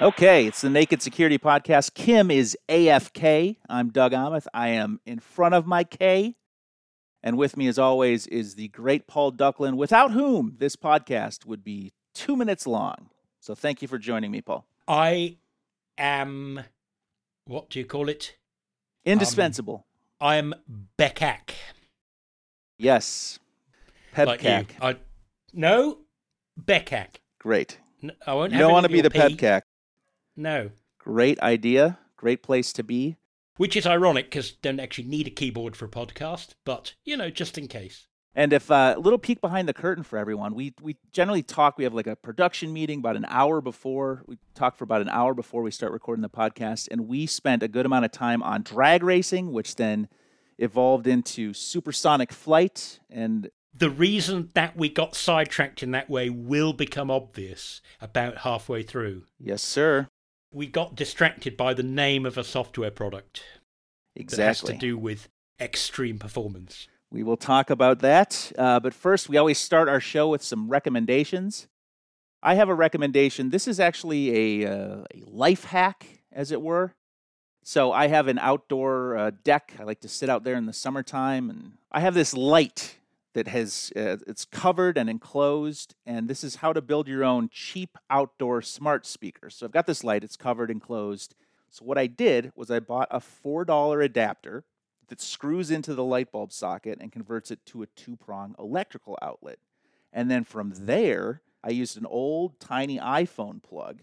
Okay, it's the Naked Security Podcast. Kim is AFK. I'm Doug Aamoth. I am in front of my K. And with me, as always, is the great Paul Ducklin, without whom this podcast would be two minutes long. So thank you for joining me, Paul. I am, what do you call it? Indispensable. Um, I'm Beckak. yes. Like I, no, Beckak. Great. I won't You don't want to be the P. PEBKAC. No. Great idea. Great place to be. Which is ironic because don't actually need a keyboard for a podcast, but, you know, just in case. And if uh, a little peek behind the curtain for everyone, we we generally talk. We have like a production meeting about an hour before. We talk for about an hour before we start recording the podcast, and we spent a good amount of time on drag racing, which then evolved into supersonic flight. And The reason that we got sidetracked in that way will become obvious about halfway through. yes, sir, We got distracted by the name of a software product that has to do with extreme performance. We will talk about that. Uh, but first, we always start our show with some recommendations. I have a recommendation. This is actually a, uh, a life hack, as it were. So I have an outdoor uh, deck. I like to sit out there in the summertime, and I have this light that has uh, it's covered and enclosed. And this is how to build your own cheap outdoor smart speaker. So I've got this light. It's covered, and enclosed. So what I did was I bought a four dollar adapter that screws into the light bulb socket and converts it to a two prong electrical outlet. And then from there, I used an old tiny iPhone plug,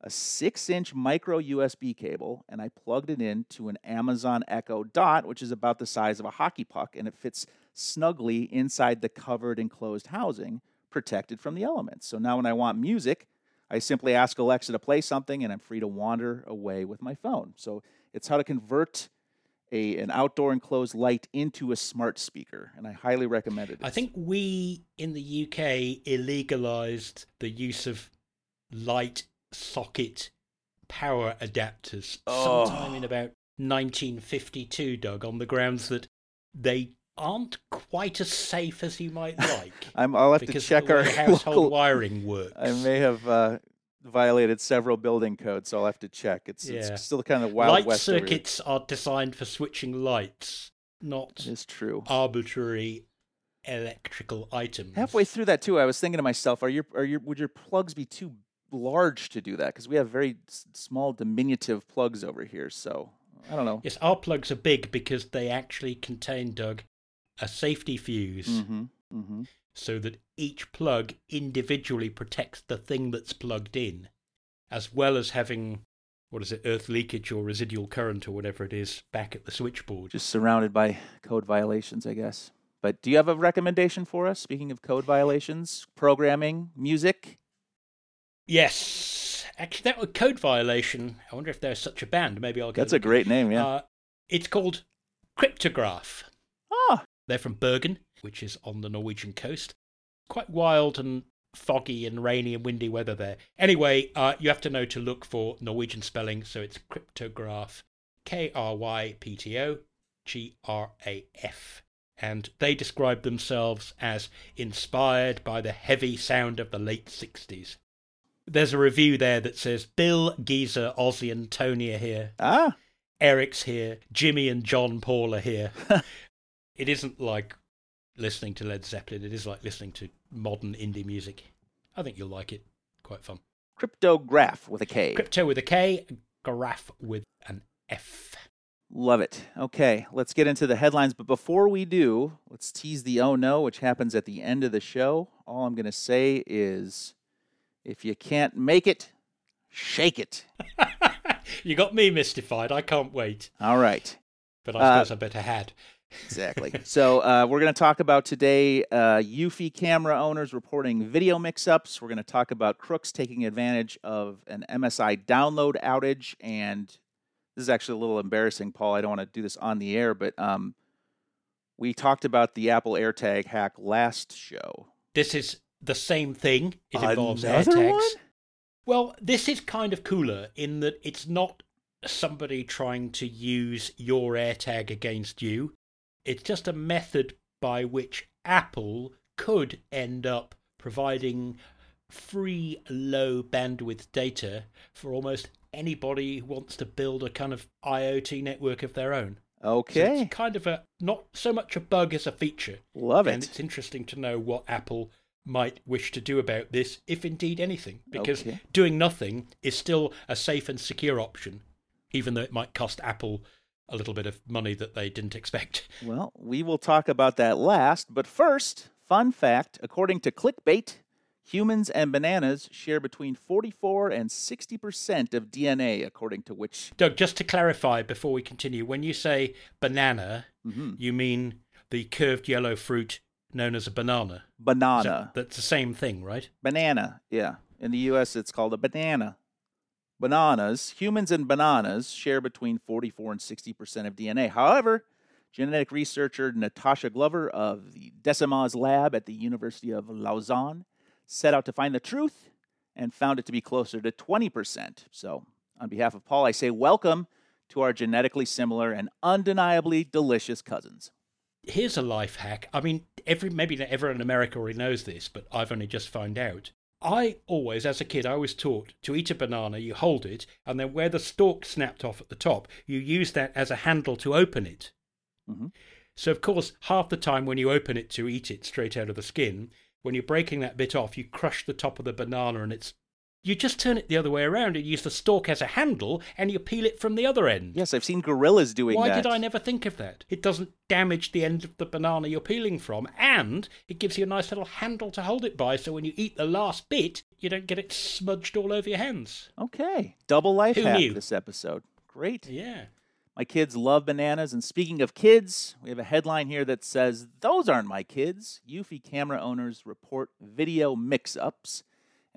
a six inch micro USB cable, and I plugged it into an Amazon Echo Dot, which is about the size of a hockey puck, and it fits snugly inside the covered enclosed housing, protected from the elements. So now when I want music, I simply ask Alexa to play something and I'm free to wander away with my phone. So it's how to convert a an outdoor enclosed light into a smart speaker, and I highly recommend it. I think we in the UK illegalized the use of light socket power adapters Oh. sometime in about 1952, Doug, on the grounds that they aren't quite as safe as you might like. I'm, I'll have to check our household local. wiring works. I may have uh, violated several building codes, so I'll have to check. It's, Yeah. it's still kind of wild Light west. circuits are designed for switching lights, not is true. arbitrary electrical items. Halfway through that too, I was thinking to myself, are your are your would your plugs be too large to do that? Because we have very s- small, diminutive plugs over here. So I don't know. Yes, our plugs are big because they actually contain, Doug, a safety fuse Mm-hmm. Mm-hmm. So that each plug individually protects the thing that's plugged in, as well as having, what is it, earth leakage or residual current or whatever it is back at the switchboard. Just surrounded by code violations, I guess. But do you have a recommendation for us? Speaking of code violations, programming, music. Yes. Actually, that was code violation. I wonder if there's such a band. Maybe I'll get That's a great name, yeah. Uh, it's called Kryptograf. Ah, They're from Bergen, which is on the Norwegian coast. Quite wild and foggy and rainy and windy weather there. Anyway, uh, you have to know to look for Norwegian spelling, so it's Kryptograf, K R Y P T O G R A F. And they describe themselves as inspired by the heavy sound of the late 60s. There's a review there that says Bill, Geezer, Ozzy, and Tony are here. ah, Eric's here, Jimmy and John Paul are here. it isn't like listening to Led Zeppelin, it is like listening to modern indie music. I think you'll like it. Quite fun. Kryptograf with a K. Crypto with a K, graph with an F. Love it. Okay, let's get into the headlines. But before we do, let's tease the oh no, which happens at the end of the show. All I'm going to say is if you can't make it, shake it. you got me mystified. I can't wait. All right. But I Uh, suppose I better had. Exactly. so uh, we're going to talk about today uh, Eufy camera owners reporting video mix-ups. We're going to talk about crooks taking advantage of an MSI download outage, and this is actually a little embarrassing, Paul. I don't want to do this on the air, but um, we talked about the Apple AirTag hack last show. This is the same thing. It involves Another AirTags. one? Well, this is kind of cooler in that it's not somebody trying to use your AirTag against you. It's just a method by which Apple could end up providing free low bandwidth data for almost anybody who wants to build a kind of IoT network of their own. Okay. So it's kind of a not so much a bug as a feature. Love it. And it's interesting to know what Apple might wish to do about this, if indeed anything, because Okay. doing nothing is still a safe and secure option, even though it might cost Apple a little bit of money that they didn't expect. Well, we will talk about that last, but first, fun fact according to Clickbait, humans and bananas share between 44 and 60% of DNA, according to which. Doug, just to clarify before we continue, when you say banana, Mhm. you mean the curved yellow fruit known as a banana. Banana. that's the same thing, right? Banana, yeah. In the US, it's called a banana. Bananas, humans and bananas share between 44 and 60% of DNA. However, genetic researcher Natasha Glover of the Dessimoz lab at the University of Lausanne set out to find the truth and found it to be closer to 20%. So, on behalf of Paul, I say welcome to our genetically similar and undeniably delicious cousins. Here's a life hack. I mean, every maybe everyone in America already knows this, but I've only just found out. I always, as a kid, I was taught to eat a banana, you hold it, and then where the stalk snapped off at the top, you use that as a handle to open it. Mhm. So, of course, half the time when you open it to eat it straight out of the skin, when you're breaking that bit off, you crush the top of the banana and it's. You just turn it the other way around and use the stalk as a handle and you peel it from the other end. Yes, I've seen gorillas doing Why that. Why did I never think of that? It doesn't damage the end of the banana you're peeling from, and it gives you a nice little handle to hold it by, so when you eat the last bit, you don't get it smudged all over your hands. Okay, double life Who hack knew? this episode. Great. Yeah. My kids love bananas. And speaking of kids, we have a headline here that says, Those aren't my kids. Eufy camera owners report video mix ups.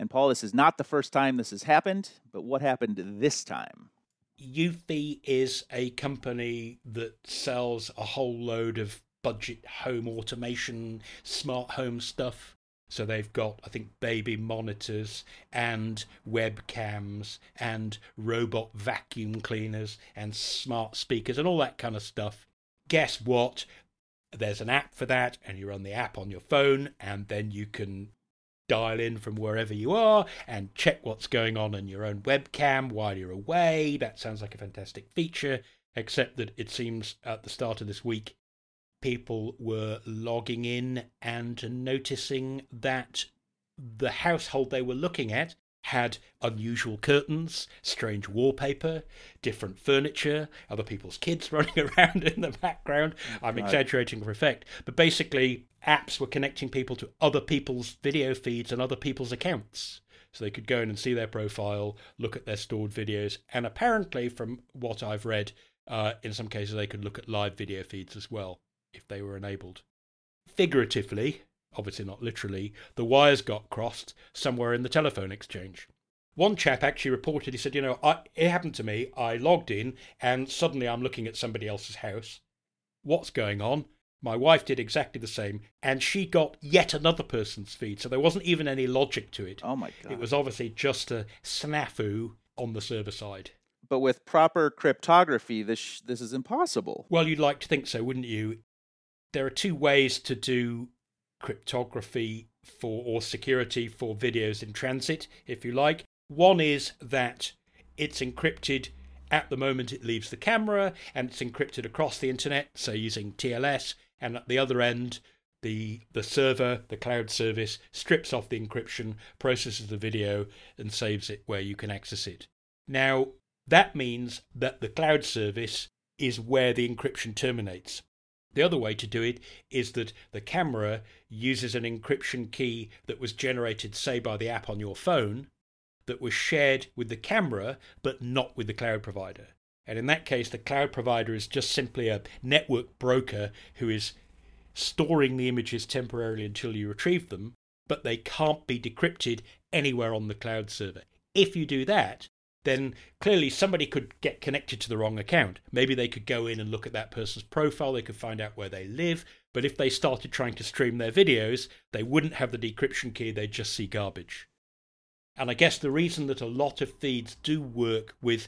And Paul, this is not the first time this has happened, but what happened this time? Eufy is a company that sells a whole load of budget home automation, smart home stuff. So they've got, I think, baby monitors and webcams and robot vacuum cleaners and smart speakers and all that kind of stuff. Guess what? There's an app for that, and you run the app on your phone, and then you can dial in from wherever you are and check what's going on in your own webcam while you're away. That sounds like a fantastic feature, except that it seems at the start of this week, people were logging in and noticing that the household they were looking at had unusual curtains, strange wallpaper, different furniture, other people's kids running around in the background. I'm God. exaggerating for effect, but basically, apps were connecting people to other people's video feeds and other people's accounts. So they could go in and see their profile, look at their stored videos, and apparently, from what I've read, uh, in some cases they could look at live video feeds as well if they were enabled. Figuratively, obviously not literally, the wires got crossed somewhere in the telephone exchange. One chap actually reported, he said, You know, I, it happened to me. I logged in and suddenly I'm looking at somebody else's house. What's going on? My wife did exactly the same and she got yet another person's feed. So there wasn't even any logic to it. Oh my God. It was obviously just a snafu on the server side. but with proper cryptography, this, sh- this is impossible. Well, you'd like to think so, wouldn't you? There are two ways to do cryptography for or security for videos in transit, if you like. One is that it's encrypted at the moment it leaves the camera and it's encrypted across the internet, so using TLS, and at the other end the the server, the cloud service, strips off the encryption, processes the video, and saves it where you can access it. Now, that means that the cloud service is where the encryption terminates. The other way to do it is that the camera uses an encryption key that was generated, say, by the app on your phone, that was shared with the camera, but not with the cloud provider. And in that case, the cloud provider is just simply a network broker who is storing the images temporarily until you retrieve them, but they can't be decrypted anywhere on the cloud server. If you do that, then clearly somebody could get connected to the wrong account. Maybe they could go in and look at that person's profile, they could find out where they live, but if they started trying to stream their videos, they wouldn't have the decryption key, they'd just see garbage. And I guess the reason that a lot of feeds do work with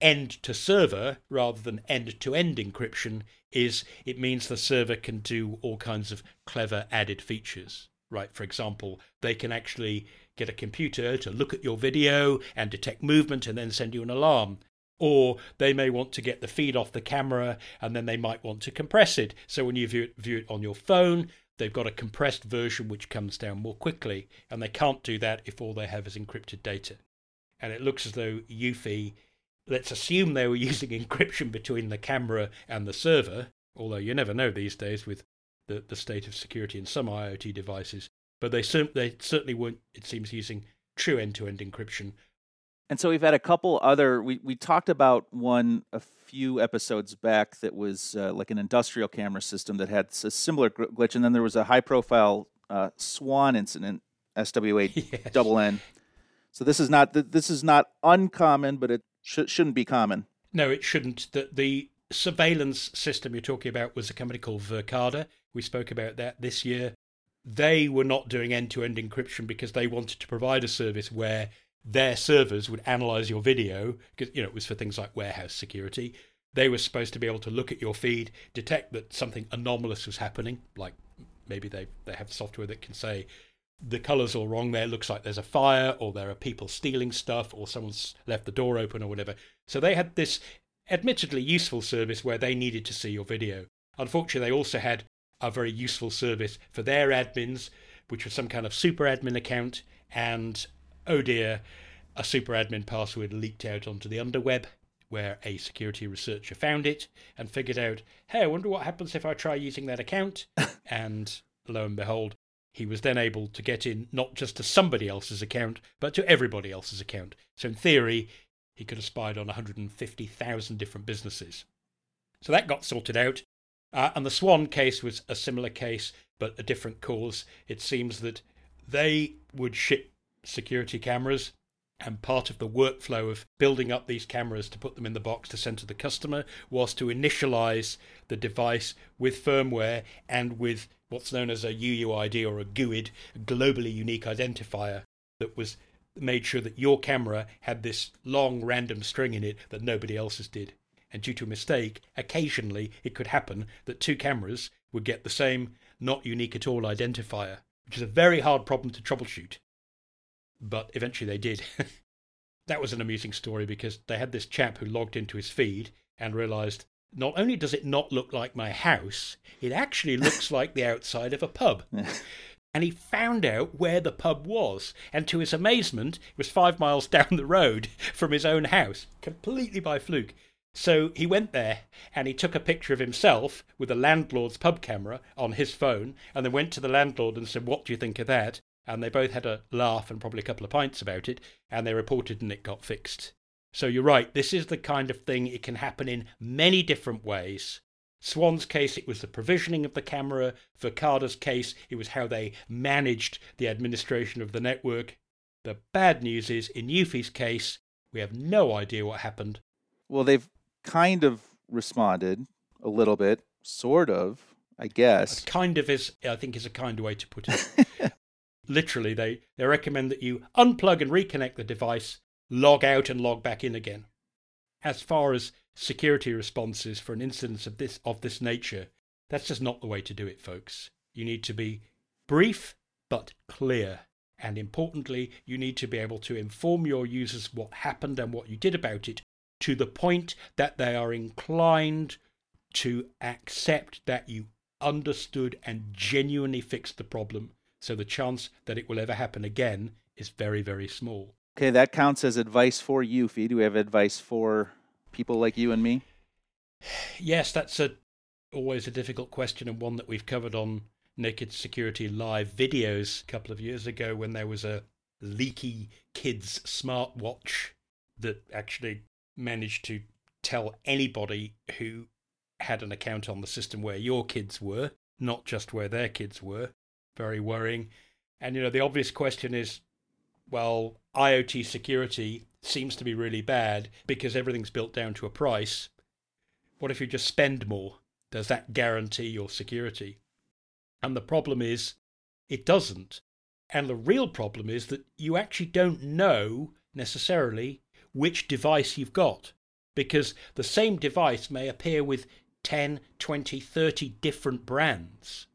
end to server rather than end to end encryption is it means the server can do all kinds of clever added features. Right, for example, they can actually get a computer to look at your video and detect movement and then send you an alarm. Or they may want to get the feed off the camera and then they might want to compress it. So when you view it, view it on your phone, they've got a compressed version which comes down more quickly. And they can't do that if all they have is encrypted data. And it looks as though Eufy, let's assume they were using encryption between the camera and the server, although you never know these days with the, the state of security in some IoT devices. But they, they certainly weren't, it seems, using true end to end encryption and so we've had a couple other. We we talked about one a few episodes back that was uh, like an industrial camera system that had a similar glitch, and then there was a high profile uh, Swann incident, SWA yes. double N. So this is not this is not uncommon, but it sh- shouldn't be common. No, it shouldn't. The the surveillance system you're talking about was a company called Verkada. We spoke about that this year. They were not doing end to end encryption because they wanted to provide a service where their servers would analyze your video because you know it was for things like warehouse security. They were supposed to be able to look at your feed, detect that something anomalous was happening, like maybe they they have software that can say the colors are wrong there looks like there's a fire or there are people stealing stuff or someone's left the door open or whatever so they had this admittedly useful service where they needed to see your video unfortunately they also had a very useful service for their admins which was some kind of super admin account and oh dear, a super admin password leaked out onto the underweb, where a security researcher found it and figured out, hey, I wonder what happens if I try using that account. and lo and behold, he was then able to get in not just to somebody else's account, but to everybody else's account. So in theory, he could have spied on 150,000 different businesses. So that got sorted out. Uh, and the Swann case was a similar case, but a different cause. It seems that they would ship security cameras. And part of the workflow of building up these cameras to put them in the box to send to the customer was to initialize the device with firmware and with what's known as a UUID or a GUID, a globally unique identifier that was made sure that your camera had this long random string in it that nobody else's did. And due to a mistake, occasionally it could happen that two cameras would get the same not unique at all identifier, which is a very hard problem to troubleshoot but eventually they did. that was an amusing story because they had this chap who logged into his feed and realized not only does it not look like my house, it actually looks like the outside of a pub. and he found out where the pub was. And to his amazement, it was five miles down the road from his own house, completely by fluke. So he went there and he took a picture of himself with the landlord's pub camera on his phone and then went to the landlord and said, What do you think of that? and they both had a laugh and probably a couple of pints about it, and they reported and it got fixed. So you're right, this is the kind of thing it can happen in many different ways. Swann's case, it was the provisioning of the camera. Verkada's case, it was how they managed the administration of the network. The bad news is, in Eufy's case, we have no idea what happened. Well, they've kind of responded a little bit, sort of, I guess. kind of is, I think, is a kind way to put it. literally, they, they recommend that you unplug and reconnect the device, log out and log back in again. As far as security responses for an incident of this of this nature, that's just not the way to do it, folks. You need to be brief but clear. And importantly, you need to be able to inform your users what happened and what you did about it to the point that they are inclined to accept that you understood and genuinely fixed the problem so the chance that it will ever happen again is very, very small. Okay, that counts as advice for Eufy. Do we have advice for people like you and me? Yes, that's a always a difficult question and one that we've covered on Naked Security Live videos a couple of years ago when there was a leaky kids smartwatch that actually managed to tell anybody who had an account on the system where your kids were, not just where their kids were very worrying. And you know, the obvious question is, well, IoT security seems to be really bad because everything's built down to a price. What if you just spend more? Does that guarantee your security? And the problem is, it doesn't. And the real problem is that you actually don't know necessarily which device you've got. because the same device may appear with 10, 20, 30 different brands.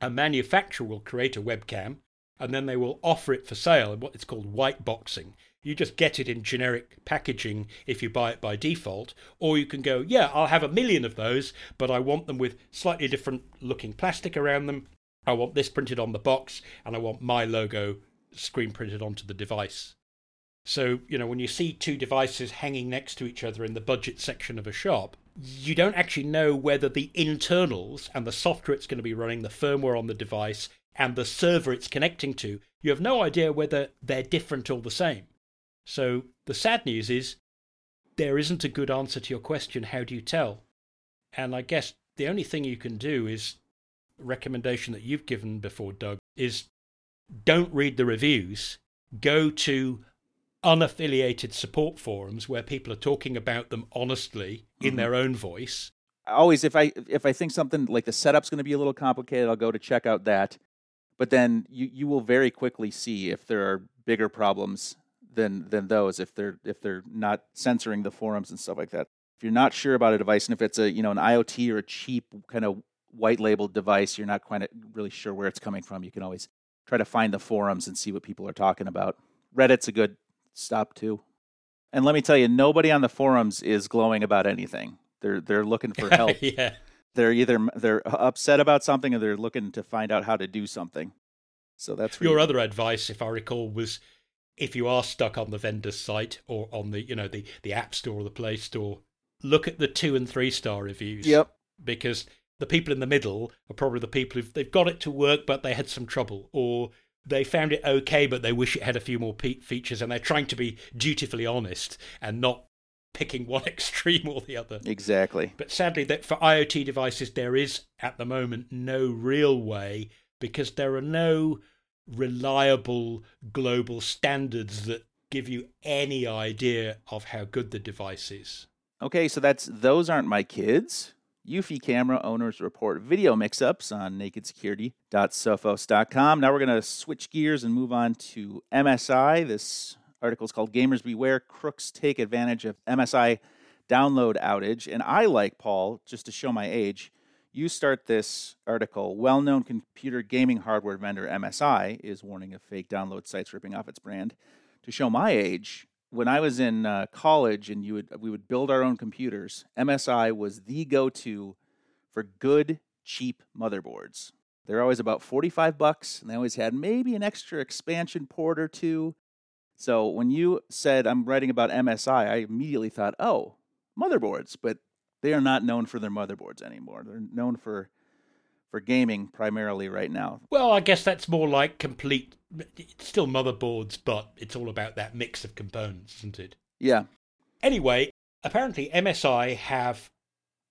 A manufacturer will create a webcam and then they will offer it for sale in what is called white boxing. You just get it in generic packaging if you buy it by default, or you can go, yeah, I'll have a million of those, but I want them with slightly different looking plastic around them. I want this printed on the box, and I want my logo screen printed onto the device. So, you know, when you see two devices hanging next to each other in the budget section of a shop, you don't actually know whether the internals and the software it's going to be running, the firmware on the device, and the server it's connecting to, you have no idea whether they're different or the same. So the sad news is there isn't a good answer to your question how do you tell? And I guess the only thing you can do is recommendation that you've given before Doug is don't read the reviews, go to unaffiliated support forums where people are talking about them honestly in mm-hmm. their own voice. Always if I if I think something like the setup's going to be a little complicated, I'll go to check out that but then you, you will very quickly see if there are bigger problems than than those if they're if they're not censoring the forums and stuff like that. If you're not sure about a device and if it's a you know an IoT or a cheap kind of white labeled device, you're not quite really sure where it's coming from. You can always try to find the forums and see what people are talking about. Reddit's a good stop too. And let me tell you, nobody on the forums is glowing about anything. They're they're looking for help. yeah they're either they're upset about something or they're looking to find out how to do something. So that's your other advice, if I recall, was if you are stuck on the vendor's site or on the you know the the app store or the play store, look at the two and three star reviews. Yep. Because the people in the middle are probably the people who've they've got it to work but they had some trouble or they found it okay but they wish it had a few more pe- features and they're trying to be dutifully honest and not picking one extreme or the other. Exactly. But sadly, that for IoT devices, there is at the moment no real way because there are no reliable global standards that give you any idea of how good the device is. Okay, so that's those aren't my kids. Eufy camera owners report video mix-ups on nakedsecurity.sophos.com. Now we're going to switch gears and move on to MSI. This article is called Gamers Beware Crooks Take Advantage of MSI Download Outage. And I like, Paul, just to show my age, you start this article. Well known computer gaming hardware vendor MSI is warning of fake download sites ripping off its brand. To show my age, when I was in uh, college and you would we would build our own computers, MSI was the go-to for good cheap motherboards. They're always about 45 bucks and they always had maybe an extra expansion port or two so when you said I'm writing about MSI, I immediately thought, oh, motherboards, but they are not known for their motherboards anymore. They're known for for gaming primarily right now. Well, I guess that's more like complete it's still motherboards, but it's all about that mix of components, isn't it? Yeah. Anyway, apparently MSI have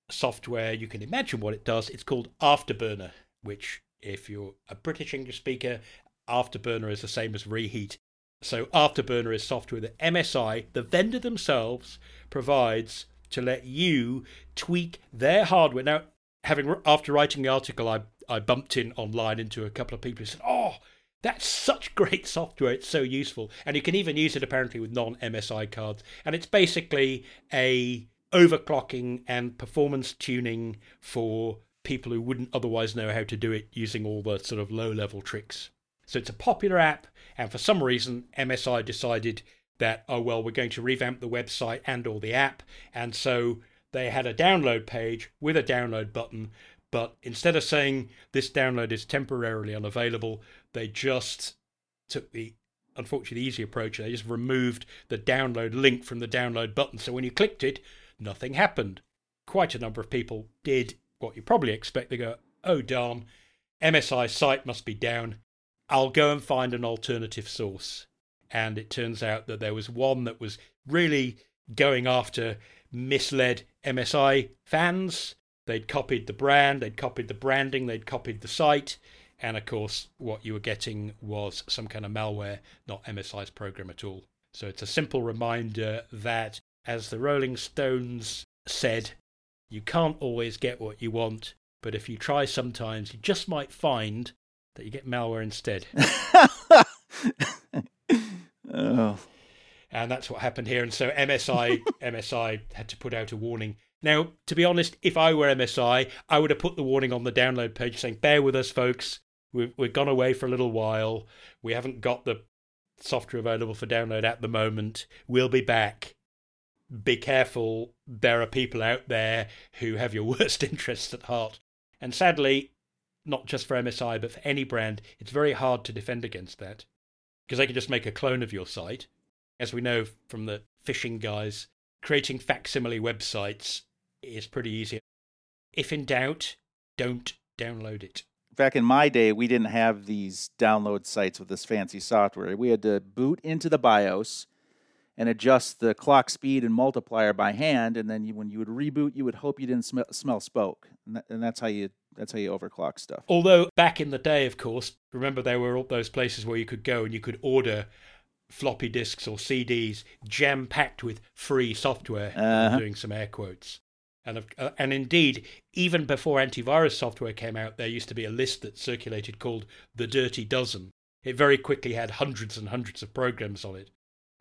software, you can imagine what it does. It's called Afterburner, which if you're a British English speaker, Afterburner is the same as reheat so Afterburner is software that MSI, the vendor themselves, provides to let you tweak their hardware. Now, having after writing the article, I I bumped in online into a couple of people who said, "Oh, that's such great software. It's so useful, and you can even use it apparently with non-MSI cards. And it's basically a overclocking and performance tuning for people who wouldn't otherwise know how to do it using all the sort of low-level tricks. So it's a popular app. And for some reason, MSI decided that, oh, well, we're going to revamp the website and all the app. And so they had a download page with a download button. But instead of saying this download is temporarily unavailable, they just took the unfortunately easy approach. They just removed the download link from the download button. So when you clicked it, nothing happened. Quite a number of people did what you probably expect. They go, oh darn, MSI site must be down. I'll go and find an alternative source. And it turns out that there was one that was really going after misled MSI fans. They'd copied the brand, they'd copied the branding, they'd copied the site. And of course, what you were getting was some kind of malware, not MSI's program at all. So it's a simple reminder that, as the Rolling Stones said, you can't always get what you want, but if you try sometimes, you just might find that you get malware instead. oh. And that's what happened here. And so MSI MSI had to put out a warning. Now, to be honest, if I were MSI, I would have put the warning on the download page saying, "Bear with us, folks. We've we've gone away for a little while. We haven't got the software available for download at the moment. We'll be back. Be careful. There are people out there who have your worst interests at heart." And sadly, not just for MSI, but for any brand, it's very hard to defend against that because they can just make a clone of your site. As we know from the phishing guys, creating facsimile websites is pretty easy. If in doubt, don't download it. Back in my day, we didn't have these download sites with this fancy software. We had to boot into the BIOS and adjust the clock speed and multiplier by hand, and then you, when you would reboot, you would hope you didn't sm- smell smoke, and, that, and that's how you that's how you overclock stuff. Although back in the day, of course, remember there were all those places where you could go and you could order floppy disks or CDs jam packed with free software. Uh-huh. doing some air quotes. And, uh, and indeed, even before antivirus software came out, there used to be a list that circulated called the Dirty Dozen. It very quickly had hundreds and hundreds of programs on it.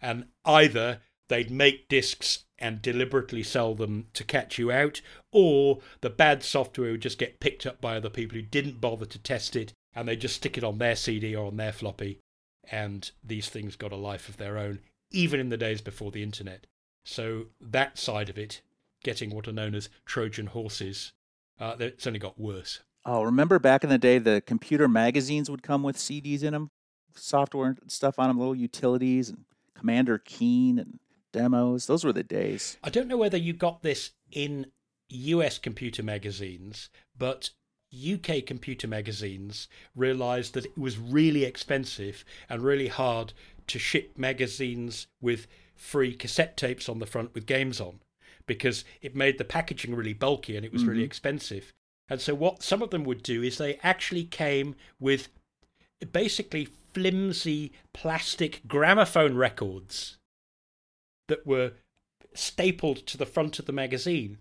And either they'd make disks and deliberately sell them to catch you out, or the bad software would just get picked up by other people who didn't bother to test it and they just stick it on their CD or on their floppy. And these things got a life of their own, even in the days before the internet. So that side of it, getting what are known as Trojan horses, uh, it's only got worse. Oh, remember back in the day, the computer magazines would come with CDs in them, software and stuff on them, little utilities and Commander Keen and demos. Those were the days. I don't know whether you got this in US computer magazines, but UK computer magazines realized that it was really expensive and really hard to ship magazines with free cassette tapes on the front with games on because it made the packaging really bulky and it was really Mhm. expensive. And so, what some of them would do is they actually came with basically flimsy plastic gramophone records that were stapled to the front of the magazine.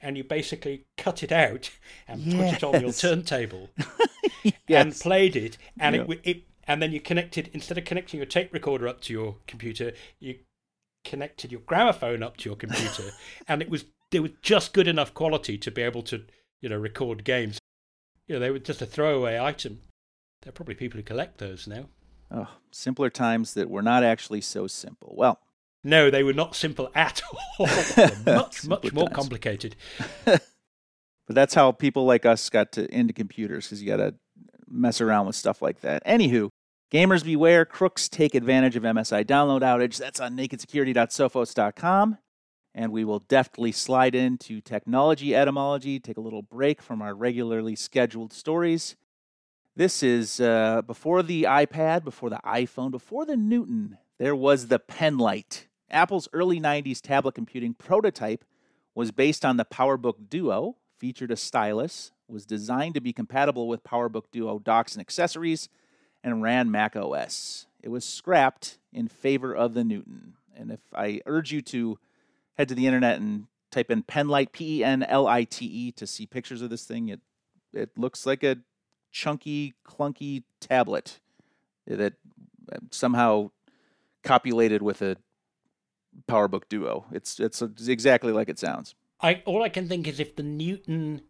And you basically cut it out and put it on your Yes. turntable and played it. And Yeah. it, it and then you connected instead of connecting your tape recorder up to your computer, you connected your gramophone up to your computer, and it was they were just good enough quality to be able to you know record games. You know, they were just a throwaway item. There are probably people who collect those now. Oh, simpler times that were not actually so simple. Well, No, they were not simple at all. Much, much more times. complicated. but that's how people like us got to into computers because you got to mess around with stuff like that. Anywho, gamers beware, crooks take advantage of MSI download outage. That's on nakedsecurity.sophos.com. And we will deftly slide into technology etymology, take a little break from our regularly scheduled stories. This is uh, before the iPad, before the iPhone, before the Newton, there was the PenLite. Apple's early 90s tablet computing prototype was based on the PowerBook Duo, featured a stylus, was designed to be compatible with PowerBook Duo docks and accessories, and ran Mac OS. It was scrapped in favor of the Newton. And if I urge you to head to the internet and type in PenLite, P E N L I T E, to see pictures of this thing, it it looks like a chunky, clunky tablet that somehow copulated with a PowerBook Duo. It's it's exactly like it sounds. I all I can think is if the Newton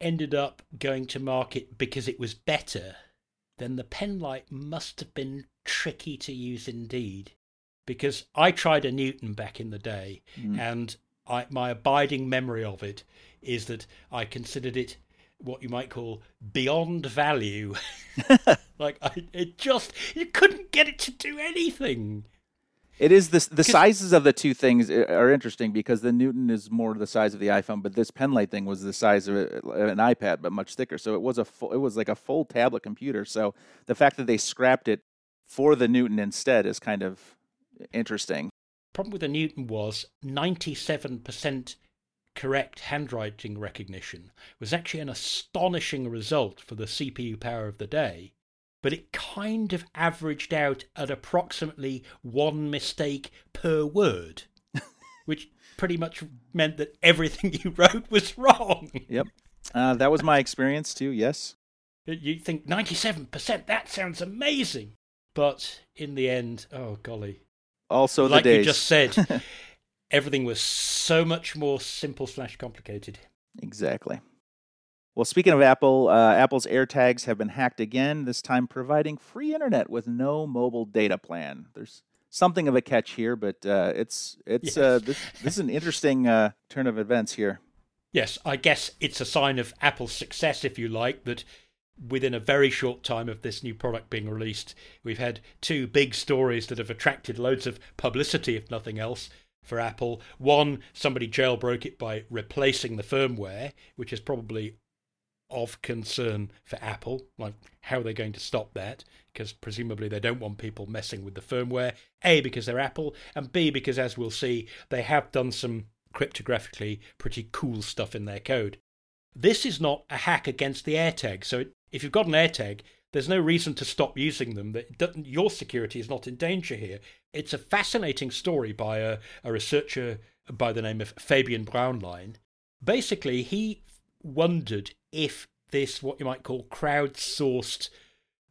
ended up going to market because it was better, then the PenLite must have been tricky to use indeed. Because I tried a Newton back in the day, Mm. and I, my abiding memory of it is that I considered it what you might call beyond value. like I, it just you couldn't get it to do anything. It is this the 'Cause- sizes of the two things uh, are interesting because the Newton is more the size of the iPhone, but this PenLite thing was the size of an iPad but much thicker. So it was a full, it was like a full tablet computer. So the fact that they scrapped it for the Newton instead is kind of interesting. problem with the Newton was 97% correct handwriting recognition was actually an astonishing result for the CPU power of the day, but it kind of averaged out at approximately one mistake per word, which pretty much meant that everything you wrote was wrong. Yep, uh, that was my experience too. Yes, You think 97%, that sounds amazing. But in the end, oh golly. Also, like the days. you just said, everything was so much more simple slash complicated. Exactly. Well, speaking of Apple, uh, Apple's AirTags have been hacked again, this time providing free internet with no mobile data plan. There's something of a catch here, but uh, it's it's uh, this, this is an interesting uh, turn of events here. Yes, I guess it's a sign of Apple's success, if you like, that within a very short time of this new product being released, we've had two big stories that have attracted loads of publicity, if nothing else, for Apple. One, somebody jailbroke it by replacing the firmware, which is probably of concern for Apple. Like, how are they going to stop that? Because presumably they don't want people messing with the firmware. A, because they're Apple, and B, because as we'll see, they have done some cryptographically pretty cool stuff in their code. This is not a hack against the AirTag. So if you've got an AirTag, there's no reason to stop using them. Your security is not in danger here. It's a fascinating story by a, a researcher by the name of Fabian Braunlein. Basically, he wondered if this, what you might call crowdsourced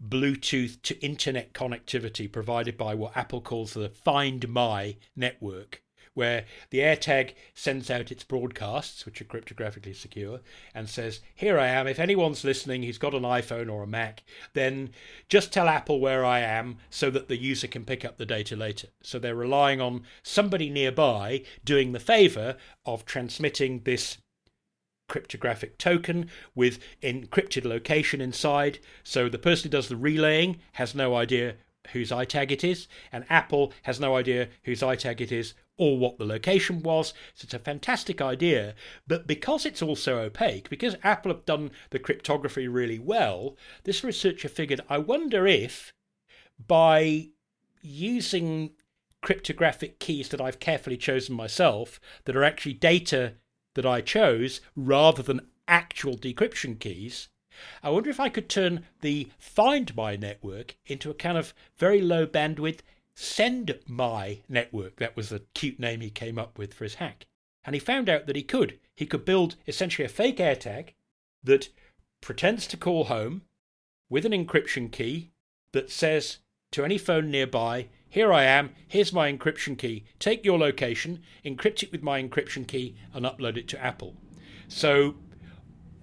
Bluetooth to internet connectivity provided by what Apple calls the Find My network, where the AirTag sends out its broadcasts, which are cryptographically secure, and says, Here I am. If anyone's listening who's got an iPhone or a Mac, then just tell Apple where I am so that the user can pick up the data later. So they're relying on somebody nearby doing the favor of transmitting this cryptographic token with encrypted location inside. So the person who does the relaying has no idea whose iTag it is, and Apple has no idea whose iTag it is or what the location was. So it's a fantastic idea. But because it's also opaque, because Apple have done the cryptography really well, this researcher figured I wonder if by using cryptographic keys that I've carefully chosen myself that are actually data that I chose rather than actual decryption keys. I wonder if I could turn the Find My network into a kind of very low bandwidth Send My network. That was the cute name he came up with for his hack. And he found out that he could. He could build essentially a fake AirTag that pretends to call home with an encryption key that says to any phone nearby, Here I am, here's my encryption key. Take your location, encrypt it with my encryption key, and upload it to Apple. So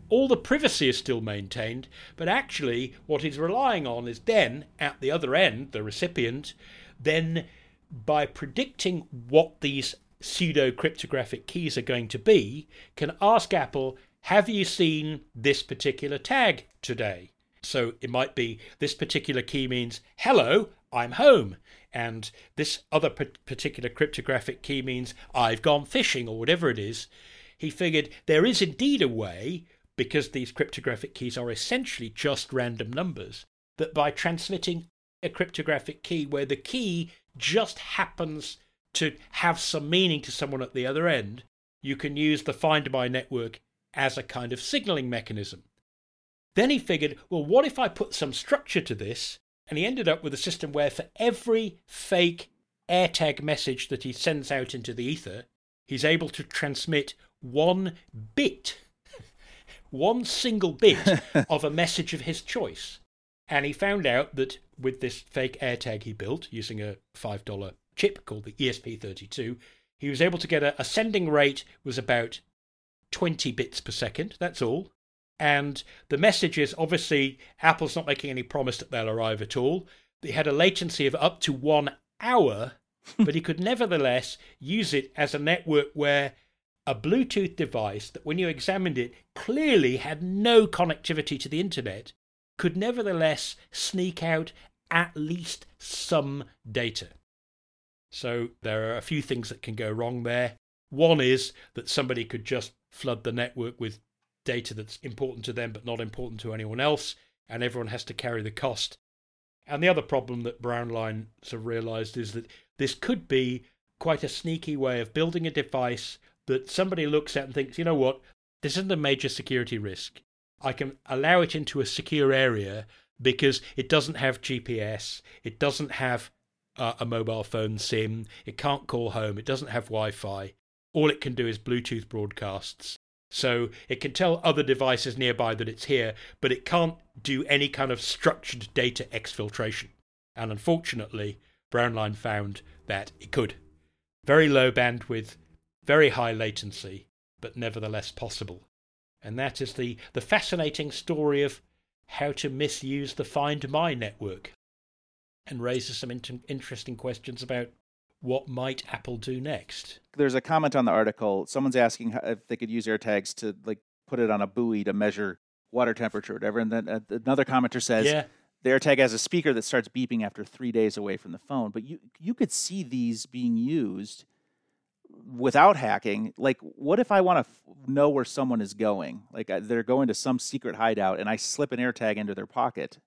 all the privacy is still maintained, but actually, what he's relying on is then, at the other end, the recipient, then by predicting what these pseudo cryptographic keys are going to be, can ask Apple, Have you seen this particular tag today? So it might be this particular key means, Hello, I'm home. And this other particular cryptographic key means, I've gone fishing, or whatever it is. He figured there is indeed a way, because these cryptographic keys are essentially just random numbers, that by transmitting a cryptographic key where the key just happens to have some meaning to someone at the other end, you can use the Find My network as a kind of signaling mechanism. Then he figured, well, what if I put some structure to this? And he ended up with a system where for every fake AirTag message that he sends out into the ether, he's able to transmit one bit, one single bit of a message of his choice. And he found out that with this fake AirTag he built using a $5 chip called the ESP32, he was able to get a, a sending rate was about 20 bits per second. That's all. And the message is obviously Apple's not making any promise that they'll arrive at all. They had a latency of up to one hour, but he could nevertheless use it as a network where a Bluetooth device that, when you examined it, clearly had no connectivity to the internet, could nevertheless sneak out at least some data. So there are a few things that can go wrong there. One is that somebody could just flood the network with data that's important to them but not important to anyone else, and everyone has to carry the cost. And the other problem that Braunlein sort of realized is that this could be quite a sneaky way of building a device that somebody looks at and thinks, you know what, this isn't a major security risk. I can allow it into a secure area because it doesn't have GPS, it doesn't have uh, a mobile phone SIM, it can't call home, it doesn't have Wi Fi. All it can do is Bluetooth broadcasts. So it can tell other devices nearby that it's here, but it can't do any kind of structured data exfiltration. And unfortunately, Braunlein found that it could. Very low bandwidth, very high latency, but nevertheless possible. And that is the, the fascinating story of how to misuse the Find My network and raises some inter- interesting questions about what might Apple do next. There's a comment on the article. Someone's asking if they could use AirTags to like put it on a buoy to measure water temperature or whatever. And then uh, another commenter says, yeah. the AirTag has a speaker that starts beeping after three days away from the phone. But you you could see these being used without hacking. Like, what if I want to f- know where someone is going? Like, they're going to some secret hideout, and I slip an AirTag into their pocket.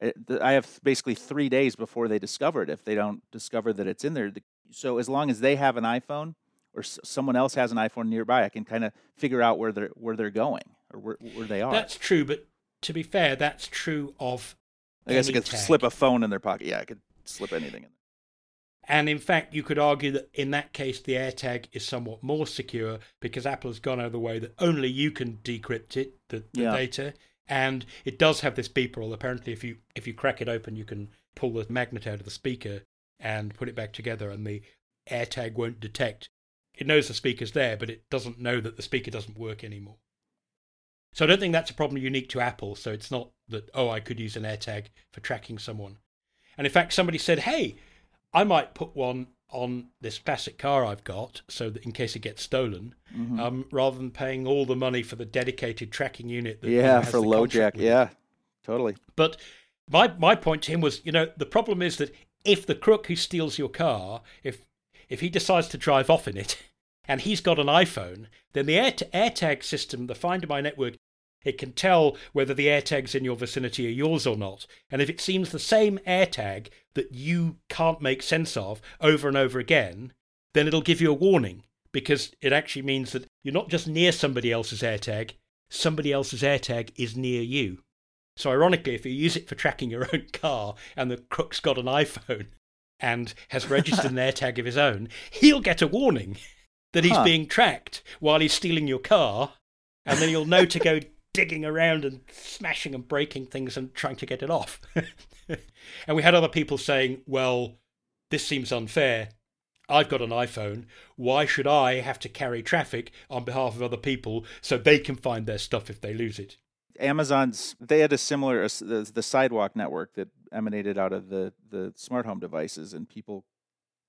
I have basically three days before they discover it. If they don't discover that it's in there, so as long as they have an iPhone or someone else has an iPhone nearby, I can kind of figure out where they're where they're going or where, where they are. That's true, but to be fair, that's true of. I guess I could tag. slip a phone in their pocket. Yeah, I could slip anything in. There. And in fact, you could argue that in that case, the AirTag is somewhat more secure because Apple has gone out of the way that only you can decrypt it, the, the Yeah. data, and it does have this beeper. Well, apparently, if you if you crack it open, you can pull the magnet out of the speaker and put it back together, and the AirTag won't detect. It knows the speaker's there, but it doesn't know that the speaker doesn't work anymore. So I don't think that's a problem unique to Apple. So it's not that oh, I could use an AirTag for tracking someone. And in fact, somebody said, "Hey, I might put one on this classic car I've got, so that in case it gets stolen, Mhm. um, rather than paying all the money for the dedicated tracking unit that yeah, for LoJack. with. Yeah, totally. But my my point to him was, you know, the problem is that if the crook who steals your car, if if he decides to drive off in it, and he's got an iPhone, then the Air AirTag system, the Find My network, it can tell whether the AirTags in your vicinity are yours or not. And if it seems the same AirTag that you can't make sense of over and over again, then it'll give you a warning because it actually means that you're not just near somebody else's AirTag, somebody else's AirTag is near you. So, ironically, if you use it for tracking your own car and the crook's got an iPhone and has registered an AirTag of his own, he'll get a warning that he's Huh. being tracked while he's stealing your car, and then you'll know to go digging around and smashing and breaking things and trying to get it off. and we had other people saying, well, this seems unfair. I've got an iPhone. Why should I have to carry traffic on behalf of other people so they can find their stuff if they lose it? Amazon's they had a similar the, the sidewalk network that emanated out of the the smart home devices and people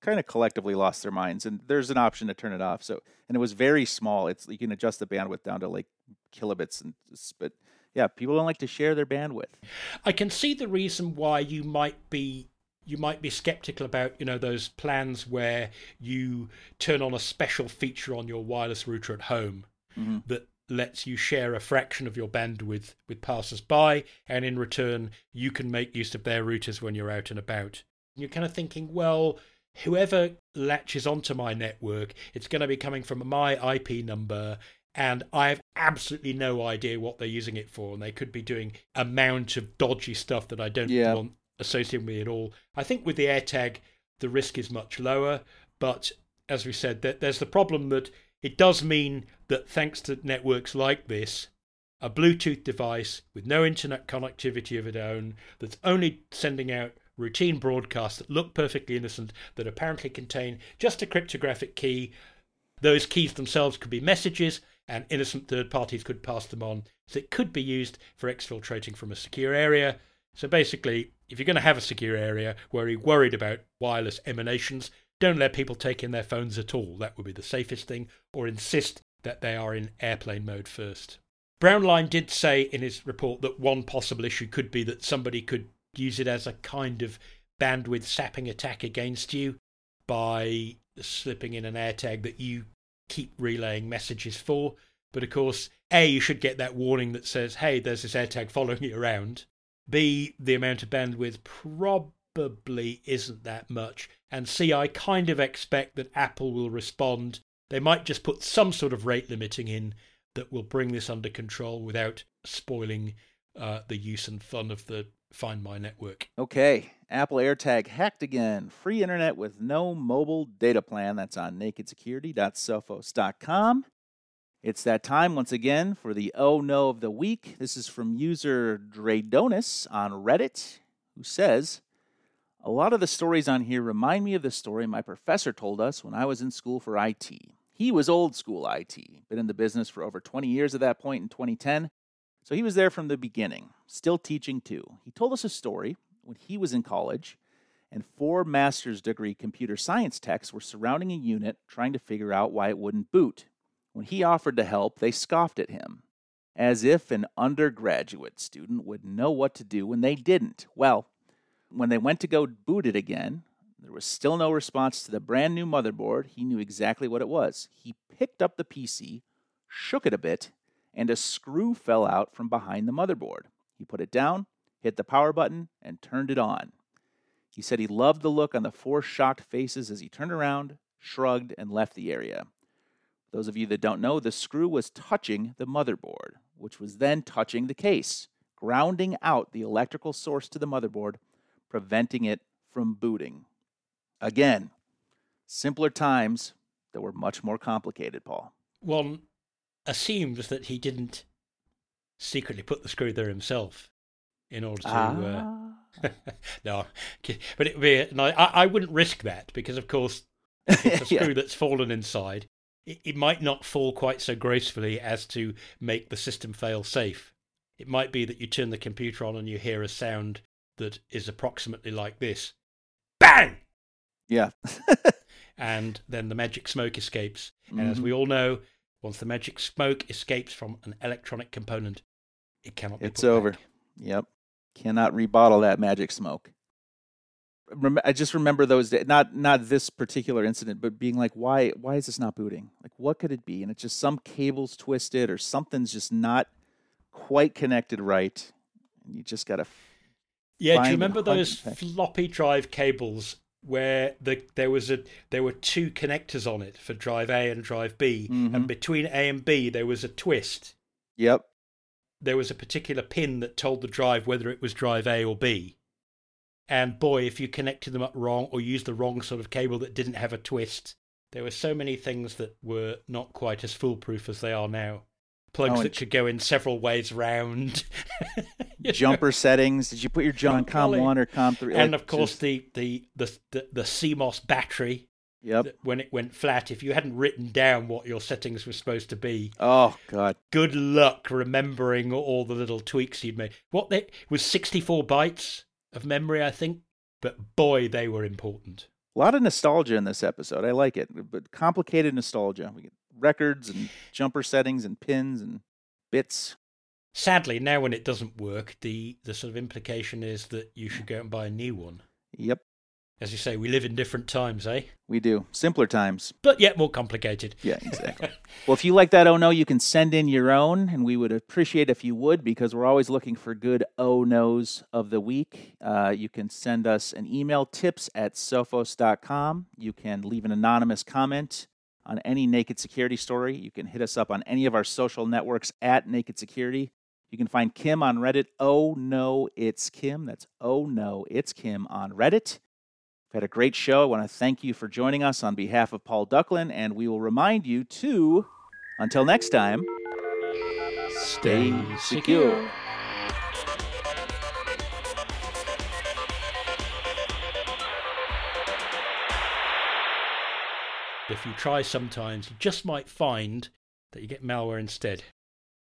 kind of collectively lost their minds and there's an option to turn it off. So and it was very small. It's you can adjust the bandwidth down to like kilobits and but yeah people don't like to share their bandwidth. I can see the reason why you might be you might be skeptical about you know those plans where you turn on a special feature on your wireless router at home Mhm. that lets you share a fraction of your bandwidth with passers-by and in return you can make use of their routers when you're out and about. You're kind of thinking well whoever latches onto my network it's going to be coming from my ip number and I have absolutely no idea what they're using it for, and they could be doing a amount of dodgy stuff that I don't Yeah. want associated with me at all. I think with the AirTag, the risk is much lower, but as we said, there- there's the problem that it does mean that thanks to networks like this, a Bluetooth device with no internet connectivity of its own, that's only sending out routine broadcasts that look perfectly innocent, that apparently contain just a cryptographic key. Those keys themselves could be messages, and innocent third parties could pass them on. So it could be used for exfiltrating from a secure area. So basically, if you're going to have a secure area where you're worried about wireless emanations, don't let people take in their phones at all. That would be the safest thing, or insist that they are in airplane mode first. Braunlein did say in his report that one possible issue could be that somebody could use it as a kind of bandwidth sapping attack against you by slipping in an AirTag that you keep relaying messages for. But of course, A, you should get that warning that says, hey, there's this AirTag following you around. B, the amount of bandwidth probably isn't that much. And C, I kind of expect that Apple will respond. They might just put some sort of rate limiting in that will bring this under control without spoiling uh, the use and fun of the Find My network. okay apple airtag hacked again free internet with no mobile data plan that's on nakedsecurity.sophos.com It's that time once again for the Oh No of the Week. This is from user Dradonis on Reddit, who says, A lot of the stories on here remind me of the story my professor told us when I was in school for IT. He was old school IT, been in the business for over 20 years at that point in 2010, so he was there from the beginning, still teaching too. He told us a story when he was in college, and four master's degree computer science techs were surrounding a unit trying to figure out why it wouldn't boot. When he offered to help, they scoffed at him, as if an undergraduate student would know what to do when they didn't. Well, when they went to go boot it again, there was still no response to the brand new motherboard. He knew exactly what it was. He picked up the PC, shook it a bit, and a screw fell out from behind the motherboard. He put it down, hit the power button, and turned it on. He said he loved the look on the four shocked faces as he turned around, shrugged, and left the area. Those of you that don't know, the screw was touching the motherboard, which was then touching the case, grounding out the electrical source to the motherboard, preventing it from booting. Again, simpler times that were much more complicated, Paul. One assumes that he didn't secretly put the screw there himself in order to. Ah. Uh... no, but it would be. No, I, I wouldn't risk that because, of course, if it's a screw Yeah. that's fallen inside. It, it might not fall quite so gracefully as to make the system fail safe. It might be that you turn the computer on and you hear a sound that is approximately like this bang! Yeah. And then the magic smoke escapes. And as Mhm. we all know, once the magic smoke escapes from an electronic component, it cannot be It's over. back. Yep. Cannot rebottle that magic smoke. I just remember those days, not not this particular incident, but being like, why why is this not booting? Like, what could it be? And it's just some cable's twisted or something's just not quite connected right. And you just gotta. Yeah, do you remember those floppy drive cables where the there was a there were two connectors on it for drive A and drive B, Mhm. and between A and B there was a twist. Yep. There was a particular pin that told the drive whether it was drive A or B. And boy, if you connected them up wrong or used the wrong sort of cable that didn't have a twist, there were so many things that were not quite as foolproof as they are now. Plugs Oh, that could go in several ways round. You know? Jumper settings. Did you put your jump on. COM one or COM three? and Like, of course just- the, the the the the CMOS battery Yep. when it went flat, if you hadn't written down what your settings were supposed to be, Oh God. good luck remembering all the little tweaks you'd made. What they was sixty four bytes of memory, I think, but boy, they were important. A lot of nostalgia in this episode. I like it, but complicated nostalgia. We get records and jumper settings and pins and bits. Sadly, now when it doesn't work, the the sort of implication is that you should go and buy a new one. Yep, As you say, we live in different times, eh? we do. Simpler times. But yet more complicated. Yeah, exactly. well, if you like that oh no, you can send in your own, and we would appreciate if you would because we're always looking for good oh no's of the week. Uh, you can send us an email tips at sophos.com. You can leave an anonymous comment on any Naked Security story. You can hit us up on any of our social networks at Naked Security. You can find Kim on Reddit. Oh no, it's Kim. That's oh no, it's Kim on Reddit. We've had a great show. I want to thank you for joining us on behalf of Paul Ducklin, and we will remind you to, until next time, stay secure. If you try sometimes, you just might find that you get malware instead.